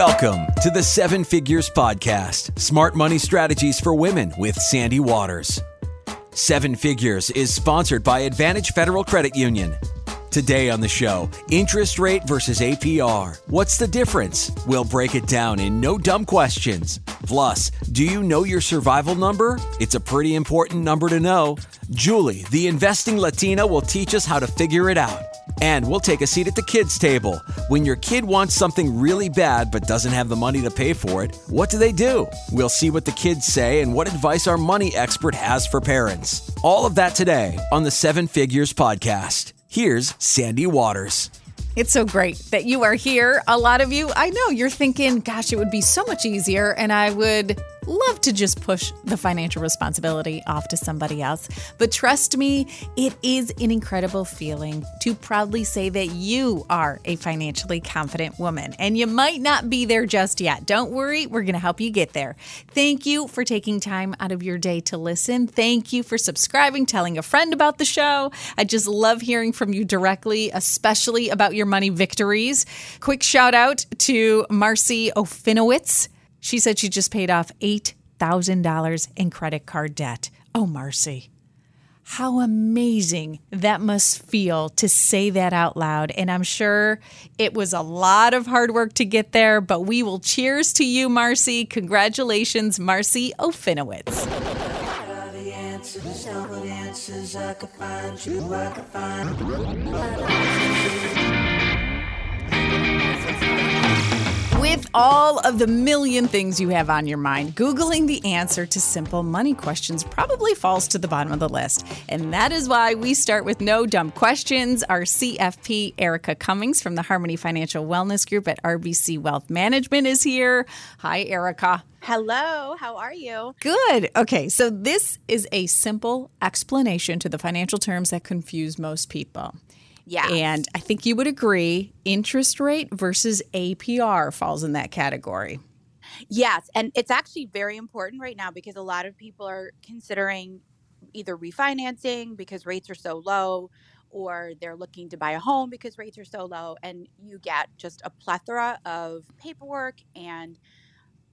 Welcome to the Seven Figures Podcast Smart Money Strategies for Women with Sandy Waters. Seven Figures is sponsored by Advantage Federal Credit Union. Today on the show, interest rate versus APR. What's the difference? We'll break it down in no dumb questions. Plus, do you know your survival number? It's a pretty important number to know. Julie, the investing Latina, will teach us how to figure it out. And we'll take a seat at the kids' table. When your kid wants something really bad but doesn't have the money to pay for it, what do they do? We'll see what the kids say and what advice our money expert has for parents. All of that today on the Seven Figures Podcast. Here's Sandy Waters. It's so great that you are here. A lot of you, I know you're thinking, gosh, it would be so much easier, and I would love to just push the financial responsibility off to somebody else. But trust me, it is an incredible feeling to proudly say that you are a financially confident woman. And you might not be there just yet. Don't worry, we're going to help you get there. Thank you for taking time out of your day to listen. Thank you for subscribing, telling a friend about the show. I just love hearing from you directly, especially about your money victories. Quick shout out to Marcy Ofinowitz. She said she just paid off $8,000 in credit card debt. Oh, Marcy. How amazing that must feel to say that out loud. And I'm sure it was a lot of hard work to get there, but we will cheers to you, Marcy. Congratulations, Marcy Ofinowitz. All of the million things you have on your mind, Googling the answer to simple money questions probably falls to the bottom of the list. And that is why we start with no dumb questions. Our CFP, Erica Cummings from the Harmony Financial Wellness Group at RBC Wealth Management, is here. Hi, Erica. Hello, how are you? Good. Okay, so this is a simple explanation to the financial terms that confuse most people. Yeah. And I think you would agree interest rate versus APR falls in that category. Yes. And it's actually very important right now because a lot of people are considering either refinancing because rates are so low or they're looking to buy a home because rates are so low. And you get just a plethora of paperwork and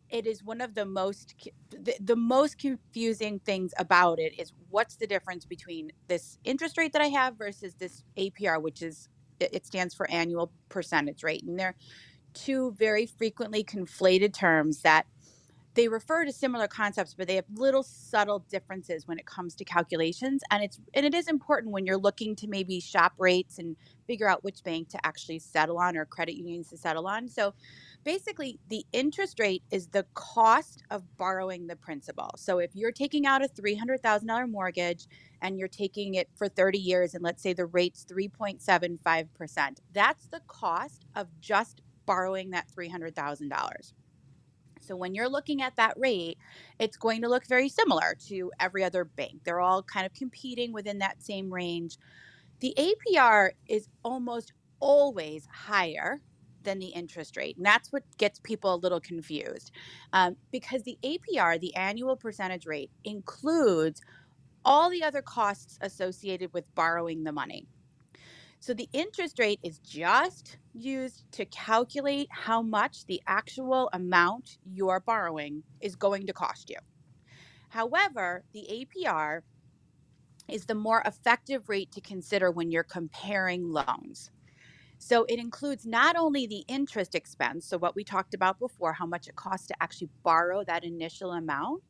it is one of the most the, the, most confusing things about it is what's the difference between this interest rate that I have versus this APR, which is it stands for annual percentage rate, and they're two very frequently conflated terms that they refer to similar concepts, but they have little subtle differences when it comes to calculations. And it's and it is important when you're looking to maybe shop rates and figure out which bank to actually settle on or credit unions to settle on. So basically the interest rate is the cost of borrowing the principal. So if you're taking out a $300,000 mortgage and you're taking it for 30 years and let's say the rate's 3.75%, that's the cost of just borrowing that $300,000. So when you're looking at that rate, it's going to look very similar to every other bank. They're all kind of competing within that same range. The APR is almost always higher than the interest rate. And that's what gets people a little confused um, because the APR, the annual percentage rate, includes all the other costs associated with borrowing the money. So the interest rate is just used to calculate how much the actual amount you're borrowing is going to cost you. However, the APR is the more effective rate to consider when you're comparing loans. So it includes not only the interest expense, so what we talked about before, how much it costs to actually borrow that initial amount,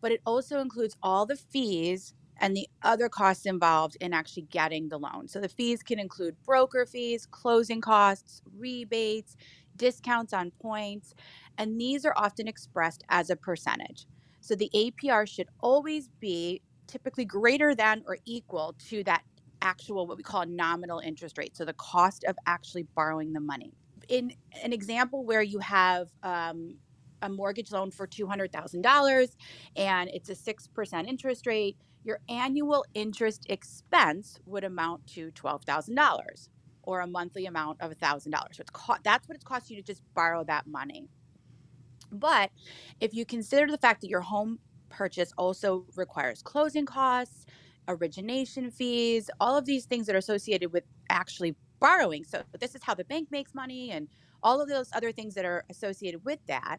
but it also includes all the fees and the other costs involved in actually getting the loan. So the fees can include broker fees, closing costs, rebates, discounts on points, and these are often expressed as a percentage. So the APR should always be typically greater than or equal to that actual what we call nominal interest rate so the cost of actually borrowing the money. In an example where you have um, a mortgage loan for $200000 and it's a 6% interest rate your annual interest expense would amount to $12000 or a monthly amount of $1000 so it's co- that's what it costs you to just borrow that money. But if you consider the fact that your home purchase also requires closing costs origination fees, all of these things that are associated with actually borrowing. So this is how the bank makes money and all of those other things that are associated with that,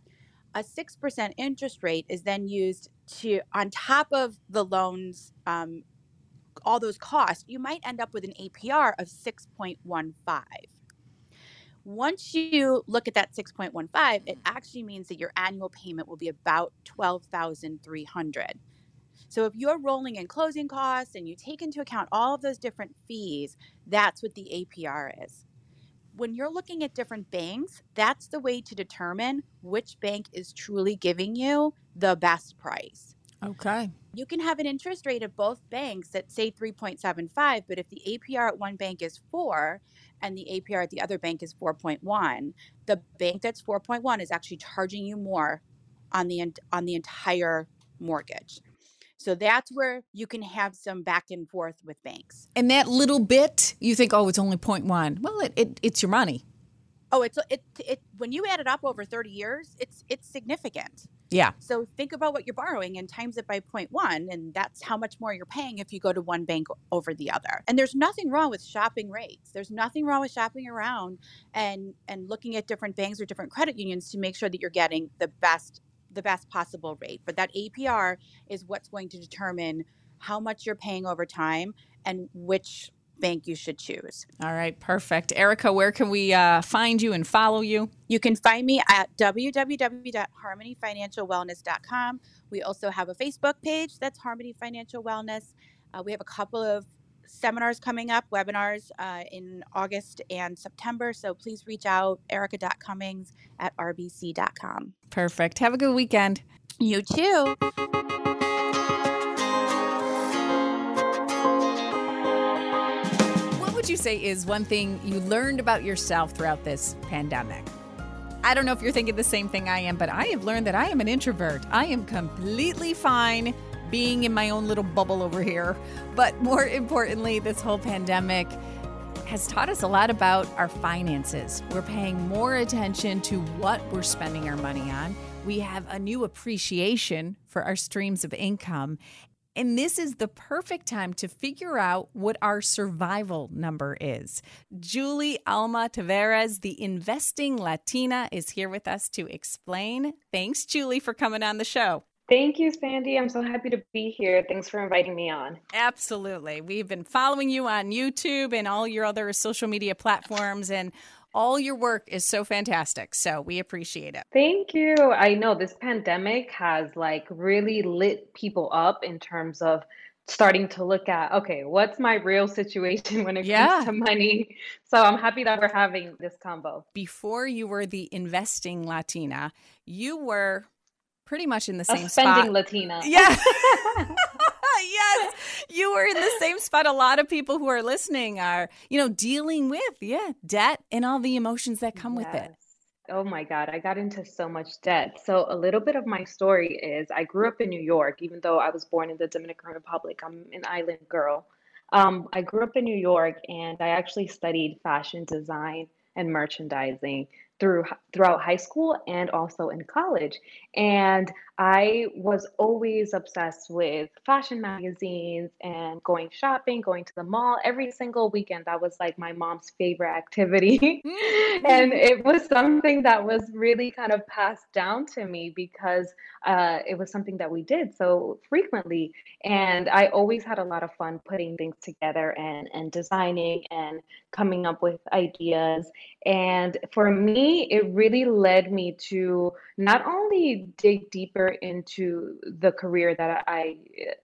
a 6% interest rate is then used to, on top of the loans, um, all those costs, you might end up with an APR of 6.15. Once you look at that 6.15, it actually means that your annual payment will be about 12,300. So if you're rolling in closing costs and you take into account all of those different fees, that's what the APR is. When you're looking at different banks, that's the way to determine which bank is truly giving you the best price. Okay. You can have an interest rate of both banks that say 3.75, but if the APR at one bank is 4 and the APR at the other bank is 4.1, the bank that's 4.1 is actually charging you more on the on the entire mortgage. So that's where you can have some back and forth with banks. And that little bit, you think, oh, it's only 0.1. Well, it, it it's your money. Oh, it's it it when you add it up over 30 years, it's it's significant. Yeah. So think about what you're borrowing and times it by 0.1 and that's how much more you're paying if you go to one bank over the other. And there's nothing wrong with shopping rates. There's nothing wrong with shopping around and and looking at different banks or different credit unions to make sure that you're getting the best the best possible rate. But that APR is what's going to determine how much you're paying over time and which bank you should choose. All right, perfect. Erica, where can we uh, find you and follow you? You can find me at www.harmonyfinancialwellness.com. We also have a Facebook page that's Harmony Financial Wellness. Uh, we have a couple of seminars coming up, webinars uh, in August and September. So please reach out, erica.cummings at rbc.com. Perfect. Have a good weekend. You too. What would you say is one thing you learned about yourself throughout this pandemic? I don't know if you're thinking the same thing I am, but I have learned that I am an introvert. I am completely fine being in my own little bubble over here. But more importantly, this whole pandemic has taught us a lot about our finances. We're paying more attention to what we're spending our money on. We have a new appreciation for our streams of income. And this is the perfect time to figure out what our survival number is. Julie Alma Taveras, the investing Latina, is here with us to explain. Thanks, Julie, for coming on the show. Thank you, Sandy. I'm so happy to be here. Thanks for inviting me on. Absolutely. We've been following you on YouTube and all your other social media platforms. And all your work is so fantastic. So we appreciate it. Thank you. I know this pandemic has like really lit people up in terms of starting to look at okay what's my real situation when it yeah. comes to money so i'm happy that we're having this combo before you were the investing latina you were pretty much in the same spending spot. latina yeah yes, you were in the same spot. A lot of people who are listening are, you know, dealing with, yeah, debt and all the emotions that come yes. with it. Oh my God, I got into so much debt. So, a little bit of my story is I grew up in New York, even though I was born in the Dominican Republic. I'm an island girl. Um, I grew up in New York and I actually studied fashion design and merchandising through throughout high school and also in college. And I was always obsessed with fashion magazines and going shopping, going to the mall every single weekend. That was like my mom's favorite activity. and it was something that was really kind of passed down to me because uh, it was something that we did so frequently. And I always had a lot of fun putting things together and, and designing and coming up with ideas. And for me, it really led me to not only dig deeper into the career that I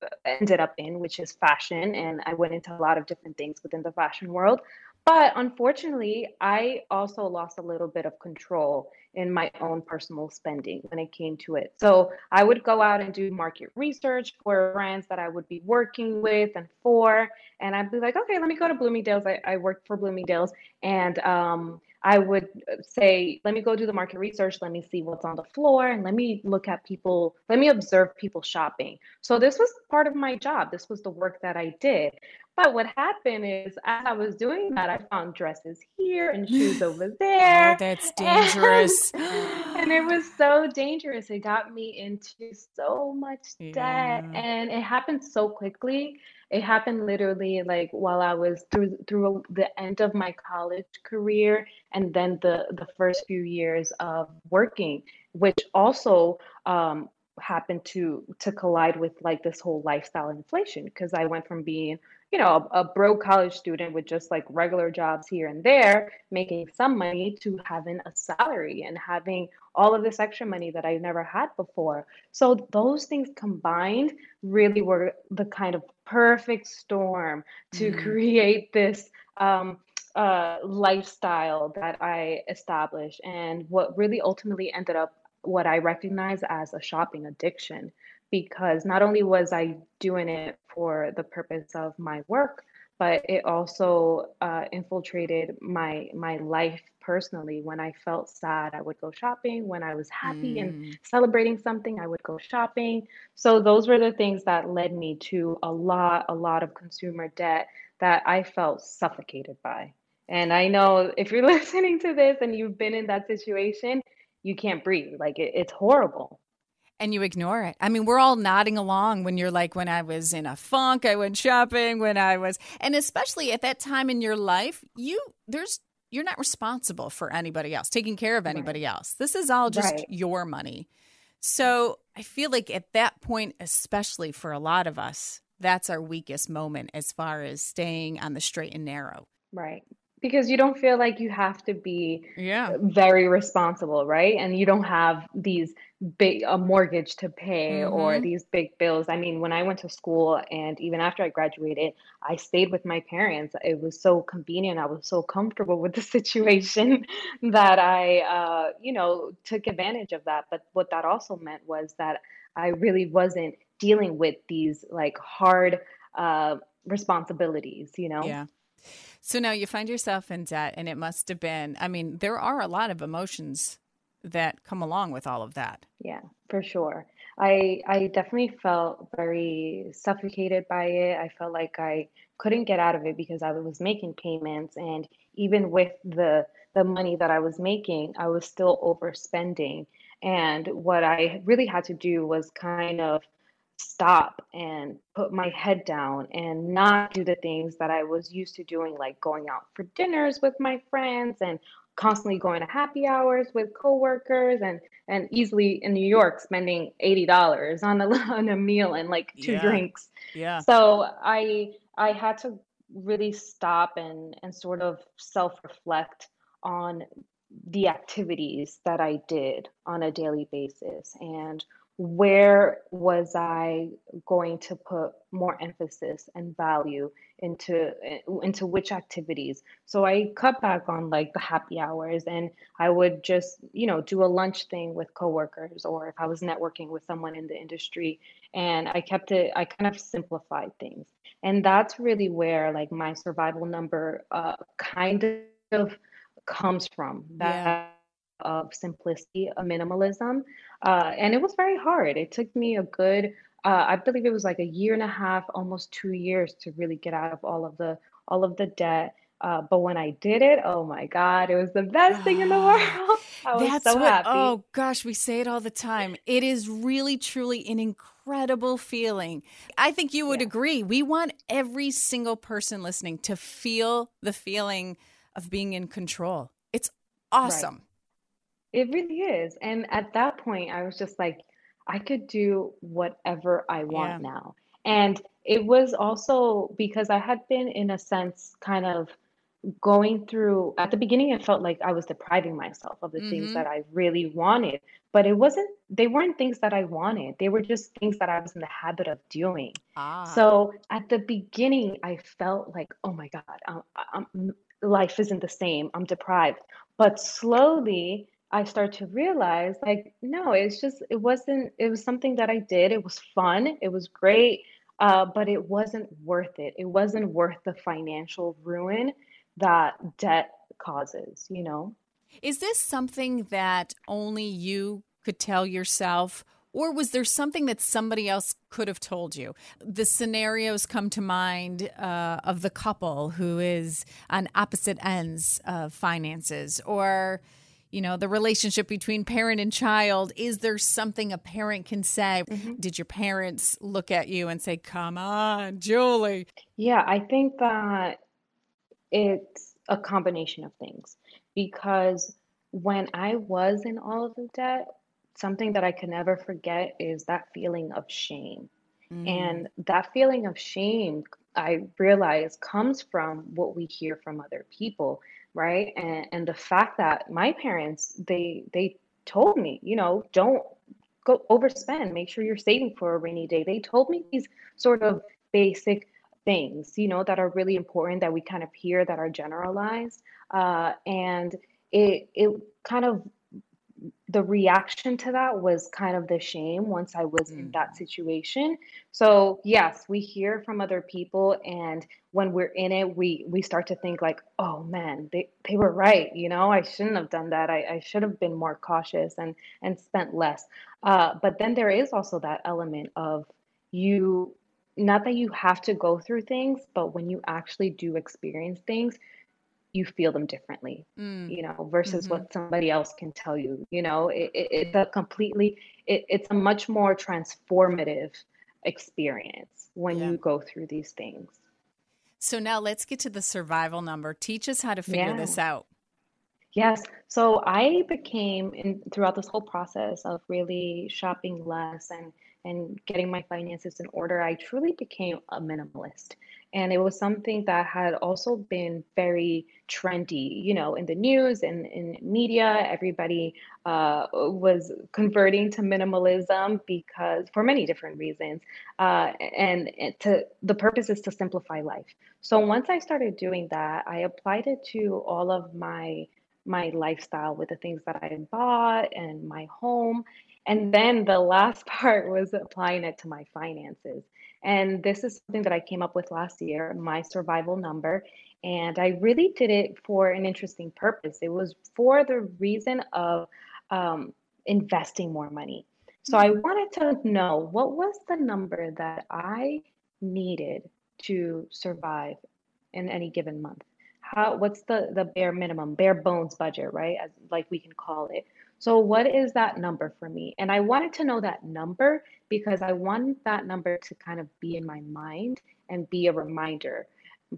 uh, ended up in, which is fashion, and I went into a lot of different things within the fashion world. But unfortunately, I also lost a little bit of control in my own personal spending when it came to it. So I would go out and do market research for brands that I would be working with and for. And I'd be like, okay, let me go to Bloomingdale's. I, I worked for Bloomingdale's. And um, I would uh, say, let me go do the market research. Let me see what's on the floor and let me look at people, let me observe people shopping. So this was part of my job. This was the work that I did. But what happened is, as I was doing that, I found dresses here and shoes over there. Oh, that's dangerous. And, and, it was so dangerous. It got me into so much debt. Yeah. And it happened so quickly. It happened literally like while I was through through the end of my college career and then the the first few years of working, which also um, happened to to collide with like this whole lifestyle inflation because I went from being you know a, a, broke college student with just like regular jobs here and there making some money to having a salary and having all of this extra money that I never had before. So those things combined really were the kind of perfect storm to mm. create this um, uh, lifestyle that I established and what really ultimately ended up what I recognize as a shopping addiction because not only was I doing it for the purpose of my work, but it also uh, infiltrated my my life personally. When I felt sad, I would go shopping. When I was happy mm. and celebrating something, I would go shopping. So those were the things that led me to a lot a lot of consumer debt that I felt suffocated by. And I know if you're listening to this and you've been in that situation, you can't breathe. Like it, it's horrible. And you ignore it. I mean, we're all nodding along when you're like, when I was in a funk, I went shopping, when I was, and especially at that time in your life, you, there's, you're not responsible for anybody else, taking care of anybody right. else. This is all just right. your money. So I feel like at that point, especially for a lot of us, that's our weakest moment as far as staying on the straight and narrow. Right because you don't feel like you have to be yeah. very responsible right? And you don't have these big a mortgage to pay mm-hmm. or these big bills. I mean when i went to school and even after i graduated i stayed with my parents. It was so convenient. I was so comfortable with the situation that i uh, you know took advantage of that. But what that also meant was that i really wasn't dealing with these like hard uh, responsibilities you know? Yeah so now you find yourself in debt, and it must have been, I mean, there are a lot of emotions that come along with all of that. Yeah, for sure. I I definitely felt very suffocated by it. I felt like I couldn't get out of it because I was making payments and even with the the money that I was making, I was still overspending. And what I really had to do was kind of stop and put my head down and not do the things that I was used to doing, like going out for dinners with my friends and constantly going to happy hours with coworkers and and easily in New York spending eighty dollars on a on a meal and like two yeah. drinks. Yeah. So I I had to really stop and and sort of self reflect on the activities that I did on a daily basis and where was I going to put more emphasis and value into into which activities? So I cut back on like the happy hours and I would just, you know, do a lunch thing with coworkers or if I was networking with someone in the industry and I kept it I kind of simplified things. And that's really where like my survival number uh, kind of comes from. That yeah of simplicity, of minimalism. Uh, and it was very hard. It took me a good, uh, I believe it was like a year and a half, almost two years to really get out of all of the all of the debt. Uh, but when I did it, oh my God, it was the best thing in the world. I was That's so what, happy. Oh gosh, we say it all the time. It is really, truly an incredible feeling. I think you would yeah. agree. We want every single person listening to feel the feeling of being in control. It's awesome. Right. It really is. And at that point, I was just like, I could do whatever I want yeah. now. And it was also because I had been, in a sense, kind of going through, at the beginning, it felt like I was depriving myself of the mm-hmm. things that I really wanted. But it wasn't, they weren't things that I wanted. They were just things that I was in the habit of doing. Ah. So at the beginning, I felt like, oh my God, I'm, I'm, life isn't the same. I'm deprived. But slowly, I start to realize like no it's just it wasn't it was something that I did. It was fun. It was great uh, but it wasn't worth it. It wasn't worth the financial ruin that debt causes you know? Is this something that only you could tell yourself Or was there something that somebody else could have told you? The scenarios come to mind uh, of the couple who is on opposite ends of finances, or you know, the relationship between parent and child. Is there something a parent can say? Mm-hmm. Did your parents look at you and say, Come on, Julie? Yeah, I think that it's a combination of things because when I was in all of the debt, something that I can never forget is that feeling of shame. Mm. And that feeling of shame, I realize, comes from what we hear from other people right? And and the fact that my parents they they told me you know don't go overspend. Make sure you're saving for a rainy day. They told me these sort of basic things you know that are really important that we kind of hear that are generalized. Uh, and it it kind of the reaction to that was kind of the shame once I was mm. in that mm. situation. So yes, we hear from other people and when we're in it, we we start to think like, oh man, they, they were right, you know, I shouldn't have done that. I, I should have been more cautious and and spent less. Uh, but then there is also that element of you not that you have to go through things, but when you actually do experience things, you feel them differently mm. you know versus mm-hmm. what somebody else can tell you you know it, it, it's a completely it, it's a much more transformative experience when yeah. you go through these things so now let's get to the survival number teach us how to figure yeah. this out yes so i became in throughout this whole process of really shopping less and and getting my finances in order, I truly became a minimalist. And it was something that had also been very trendy, you know, in the news and in media. Everybody uh, was converting to minimalism because for many different reasons. Uh, and, and to the purpose is to simplify life. So once I started doing that, I applied it to all of my my lifestyle with the things that I bought and my home. And then the last part was applying it to my finances. And this is something that I came up with last year, my survival number. And I really did it for an interesting purpose. It was for the reason of um, investing more money. So I mm-hmm. wanted to know what was the number that I needed to survive in any given month. How what's the the bare minimum, bare bones budget, right? As like we can call it. So, what is that number for me? And I wanted to know that number because I want that number to kind of be in my mind and be a reminder.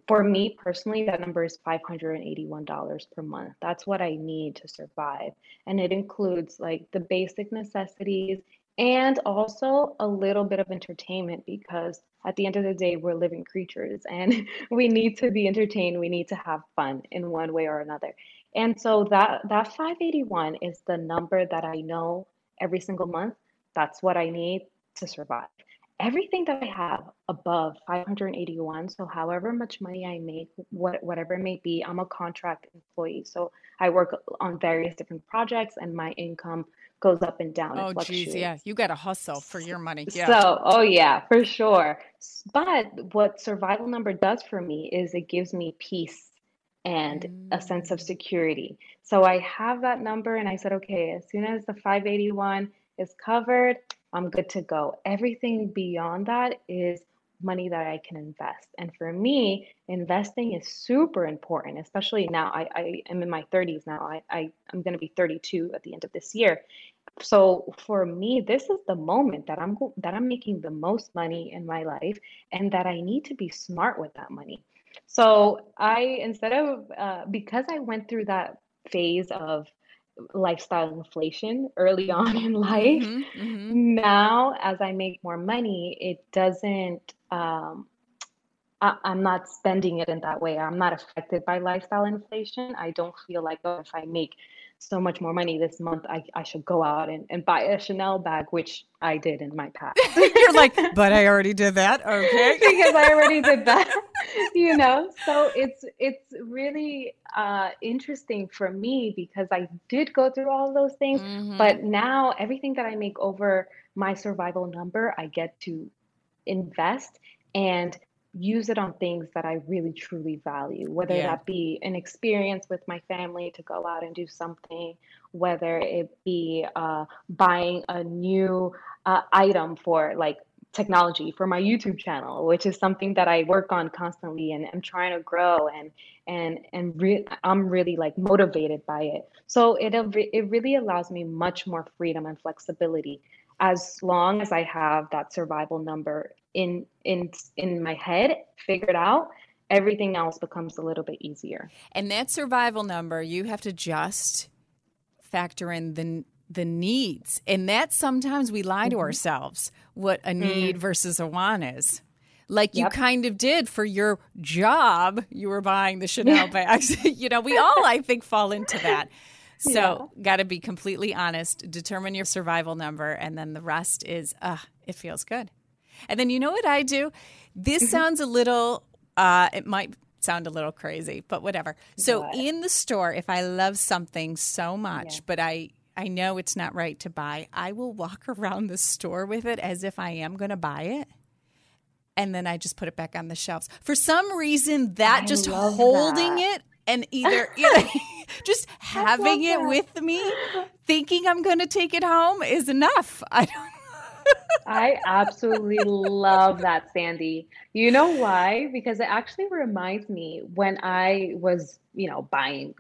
For me personally, that number is $581 per month. That's what I need to survive. And it includes like the basic necessities and also a little bit of entertainment because at the end of the day, we're living creatures and we need to be entertained. We need to have fun in one way or another. And so that that 581 is the number that I know every single month. That's what I need to survive. Everything that I have above 581, so however much money I make, what, whatever it may be, I'm a contract employee. So I work on various different projects and my income goes up and down. Oh, geez, yeah. You got to hustle for your money. Yeah. So, oh, yeah, for sure. But what survival number does for me is it gives me peace and mm. a sense of mm. security. So I have that number and I said, okay, as soon as the 581 is covered, I'm good to go. Everything beyond that is money that I can invest. And for me, investing is super important, especially now. I, I am in my 30s now. I, I, I'm going to be 32 at the end of this year. So for me, this is the moment that I'm that I'm making the most money in my life, and that I need to be smart with that money. So I instead of uh, because I went through that phase of lifestyle inflation early on in life. Mm-hmm, mm-hmm. Now, as I make more money, it doesn't, um, I, am not spending it in that way. I'm not affected by lifestyle inflation. I don't feel like, oh, if I make so much more money this month, I, I should go out and, and buy a Chanel bag, which I did in my past. You're like, but I already did that. Okay. because I already did that. you know, so it's it's really uh, interesting for me because I did go through all those things, mm-hmm. but now everything that I make over my survival number, I get to invest and use it on things that I really truly value, whether yeah. that be an experience with my family to go out and do something, whether it be uh, buying a new uh, item for like technology for my YouTube channel, which is something that I work on constantly and I'm trying to grow and and and re- I'm really like motivated by it. So it it really allows me much more freedom and flexibility as long as I have that survival number in in in my head figured out everything else becomes a little bit easier. And that survival number, you have to just factor in the the needs. And that sometimes we lie to mm-hmm. ourselves what a need mm. versus a want is. Like yep. you kind of did for your job, you were buying the Chanel bags. you know, we all, I think, fall into that. So, yeah. got to be completely honest, determine your survival number, and then the rest is, uh, it feels good. And then you know what I do? This mm-hmm. sounds a little, uh, it might sound a little crazy, but whatever. So, what? in the store, if I love something so much, yeah. but I I know it's not right to buy, I will walk around the store with it as if I am going to buy it. And then I just put it back on the shelves. For some reason, that I just holding that. it and either you know, just having it that. with me, thinking I'm going to take it home is enough. I don't. I absolutely love that, Sandy. You know why? Because it actually reminds me when I was, you know, buying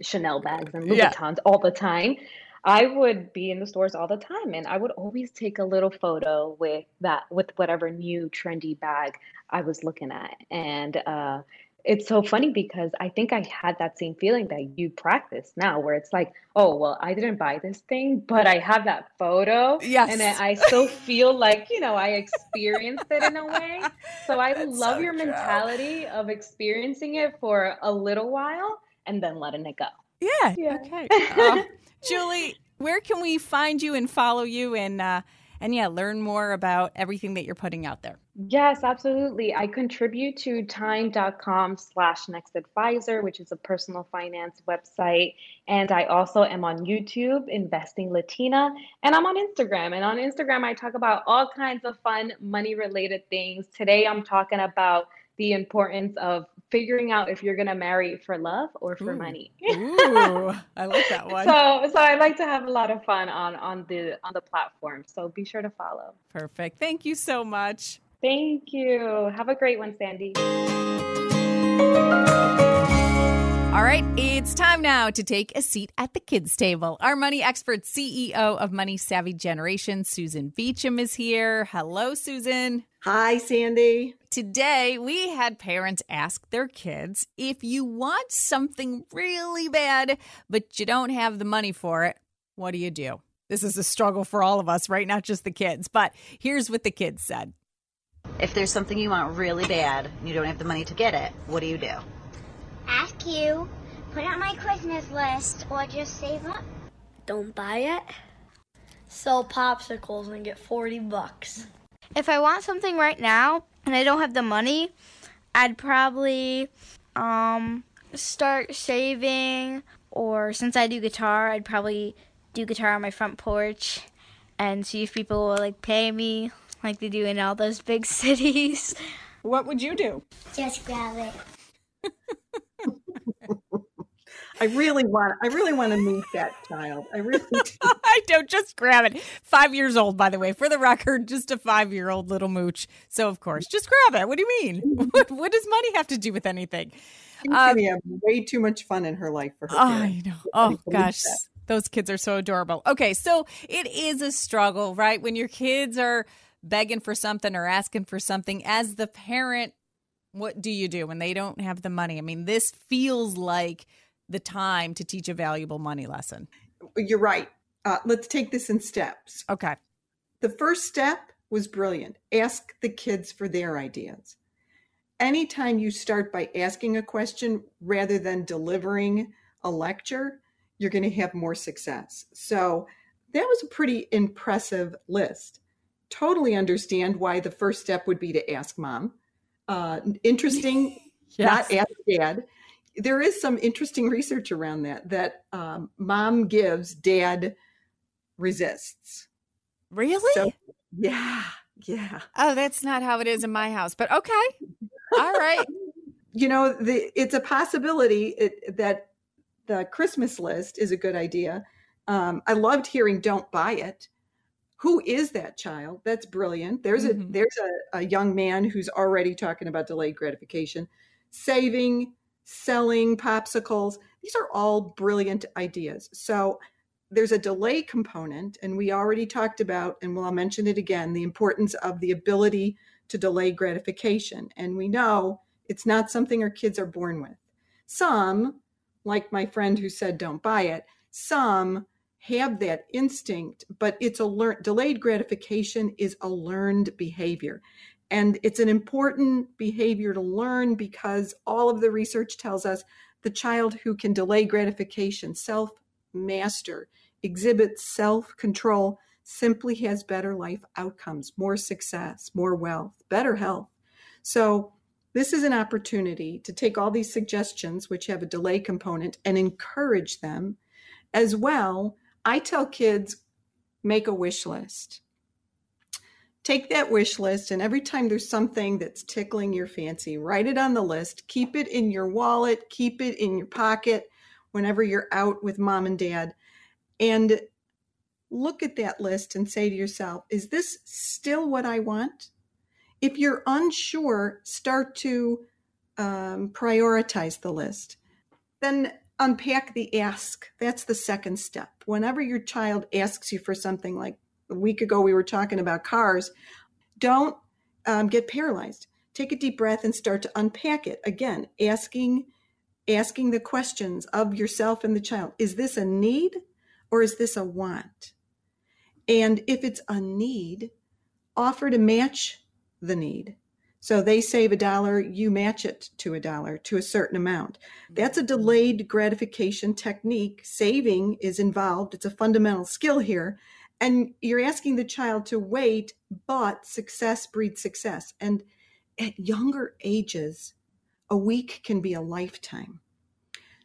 Chanel bags and Louboutins yeah. all the time. I would be in the stores all the time and I would always take a little photo with that with whatever new trendy bag I was looking at. And uh, it's so funny because I think I had that same feeling that you practice now where it's like, oh well, I didn't buy this thing, but I have that photo. Yes. And I still feel like, you know, I experienced it in a way. So I That's love so your true. mentality of experiencing it for a little while and then letting it go. Yeah. yeah. Okay. Uh, Julie, where can we find you and follow you and uh, and yeah, learn more about everything that you're putting out there? Yes, absolutely. I contribute to time.com slash next advisor, which is a personal finance website. And I also am on YouTube, Investing Latina, and I'm on Instagram. And on Instagram, I talk about all kinds of fun money related things. Today, I'm talking about the importance of figuring out if you're going to marry for love or for Ooh. money. Ooh, I like that one. So, so I like to have a lot of fun on on the on the platform. So be sure to follow. Perfect. Thank you so much. Thank you. Have a great one, Sandy. All right, it's time now to take a seat at the kids' table. Our money expert, CEO of Money Savvy Generation, Susan Beacham, is here. Hello, Susan. Hi, Sandy. Today, we had parents ask their kids if you want something really bad, but you don't have the money for it, what do you do? This is a struggle for all of us, right? Not just the kids. But here's what the kids said If there's something you want really bad and you don't have the money to get it, what do you do? Ask you, put on my Christmas list, or just save up. Don't buy it. Sell popsicles and get 40 bucks. If I want something right now and I don't have the money, I'd probably um, start saving, or since I do guitar, I'd probably do guitar on my front porch and see if people will like pay me like they do in all those big cities. What would you do? Just grab it. I really want I really want to meet that child. I really do. I don't just grab it. Five years old, by the way, for the record, just a five year old little mooch. So of course, just grab it. What do you mean? what, what does money have to do with anything? Um, have way too much fun in her life for her. I know. Oh gosh. Those kids are so adorable. Okay, so it is a struggle, right? When your kids are begging for something or asking for something, as the parent, what do you do when they don't have the money? I mean, this feels like the time to teach a valuable money lesson? You're right. Uh, let's take this in steps. Okay. The first step was brilliant. Ask the kids for their ideas. Anytime you start by asking a question rather than delivering a lecture, you're going to have more success. So that was a pretty impressive list. Totally understand why the first step would be to ask mom. Uh, interesting, yes. not ask dad there is some interesting research around that that um, mom gives dad resists. Really? So, yeah yeah. Oh that's not how it is in my house but okay. All right. You know the it's a possibility it, that the christmas list is a good idea. Um, i loved hearing don't buy it who is that child? That's brilliant. There's mm-hmm. a there's a, a young man who's already talking about delayed gratification, saving, selling popsicles. These are all brilliant ideas. So there's a delay component, and we already talked about, and we'll I'll mention it again, the importance of the ability to delay gratification. And we know it's not something our kids are born with. Some, like my friend who said don't buy it, some have that instinct, but it's a learned delayed gratification is a learned behavior. And it's an important behavior to learn because all of the research tells us the child who can delay gratification, self master, exhibit self control, simply has better life outcomes, more success, more wealth, better health. So, this is an opportunity to take all these suggestions, which have a delay component, and encourage them as well I tell kids, make a wish list. Take that wish list, and every time there's something that's tickling your fancy, write it on the list. Keep it in your wallet, keep it in your pocket whenever you're out with mom and dad. And look at that list and say to yourself, is this still what I want? If you're unsure, start to um, prioritize the list. Then unpack the ask. That's the second step. Whenever your child asks you for something, like a week ago we were talking about cars, don't um, get paralyzed. Take a deep breath and start to unpack it. Again, asking asking the questions of yourself and the child. Is this a need or is this a want? And if it's a need, offer to match the need. So they save a dollar, you match it to a dollar to a certain amount. That's a delayed gratification technique. Saving is involved, it's a fundamental skill here. And you're asking the child to wait, but success breeds success. And at younger ages, a week can be a lifetime.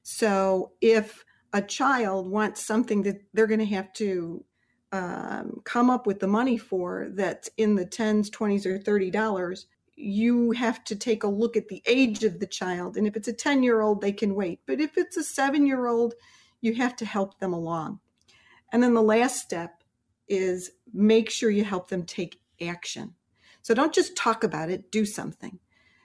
So if a child wants something that they're going to have to um, come up with the money for that's in the 10s, 20s, or $30, you have to take a look at the age of the child. And if it's a 10 year old, they can wait. But if it's a seven year old, you have to help them along. And then the last step is make sure you help them take action. So don't just talk about it, do something.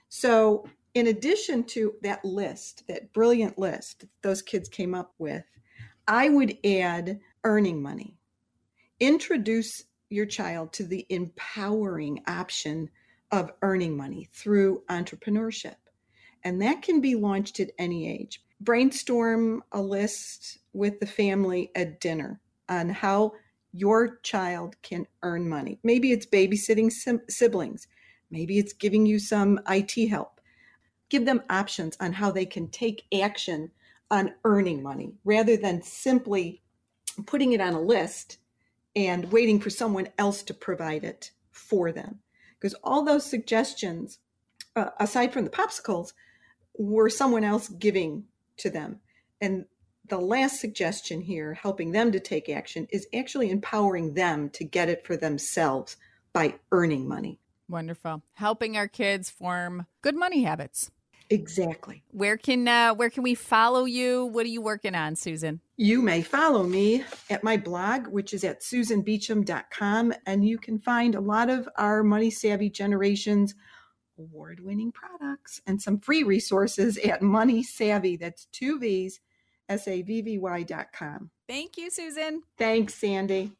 So, in addition to that list, that brilliant list those kids came up with, I would add earning money. Introduce your child to the empowering option of earning money through entrepreneurship. And that can be launched at any age. Brainstorm a list with the family at dinner on how your child can earn money. Maybe it's babysitting sim- siblings, maybe it's giving you some IT help. Give them options on how they can take action on earning money rather than simply putting it on a list and waiting for someone else to provide it for them because all those suggestions, uh, aside from the popsicles, were someone else giving to them. And the last suggestion here, helping them to take action, is actually empowering them to get it for themselves by earning money. Wonderful. Helping our kids form good money habits. Exactly. Where can uh, where can we follow you? What are you working on, Susan? You may follow me at my blog, which is at susanbeacham.com, and you can find a lot of our Money Savvy Generations award winning products and some free resources at Money Savvy. That's two V's, S A V V Y.com. Thank you, Susan. Thanks, Sandy.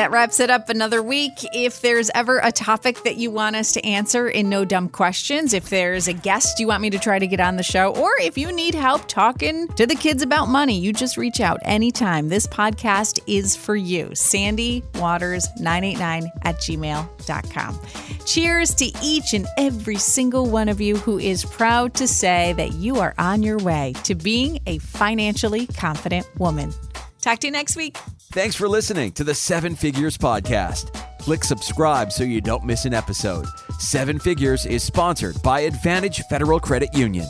That wraps it up another week. If there's ever a topic that you want us to answer in No Dumb Questions, if there's a guest you want me to try to get on the show, or if you need help talking to the kids about money, you just reach out anytime. This podcast is for you. Sandy Waters 989 at gmail.com. Cheers to each and every single one of you who is proud to say that you are on your way to being a financially confident woman. Talk to you next week. Thanks for listening to the Seven Figures Podcast. Click subscribe so you don't miss an episode. Seven Figures is sponsored by Advantage Federal Credit Union.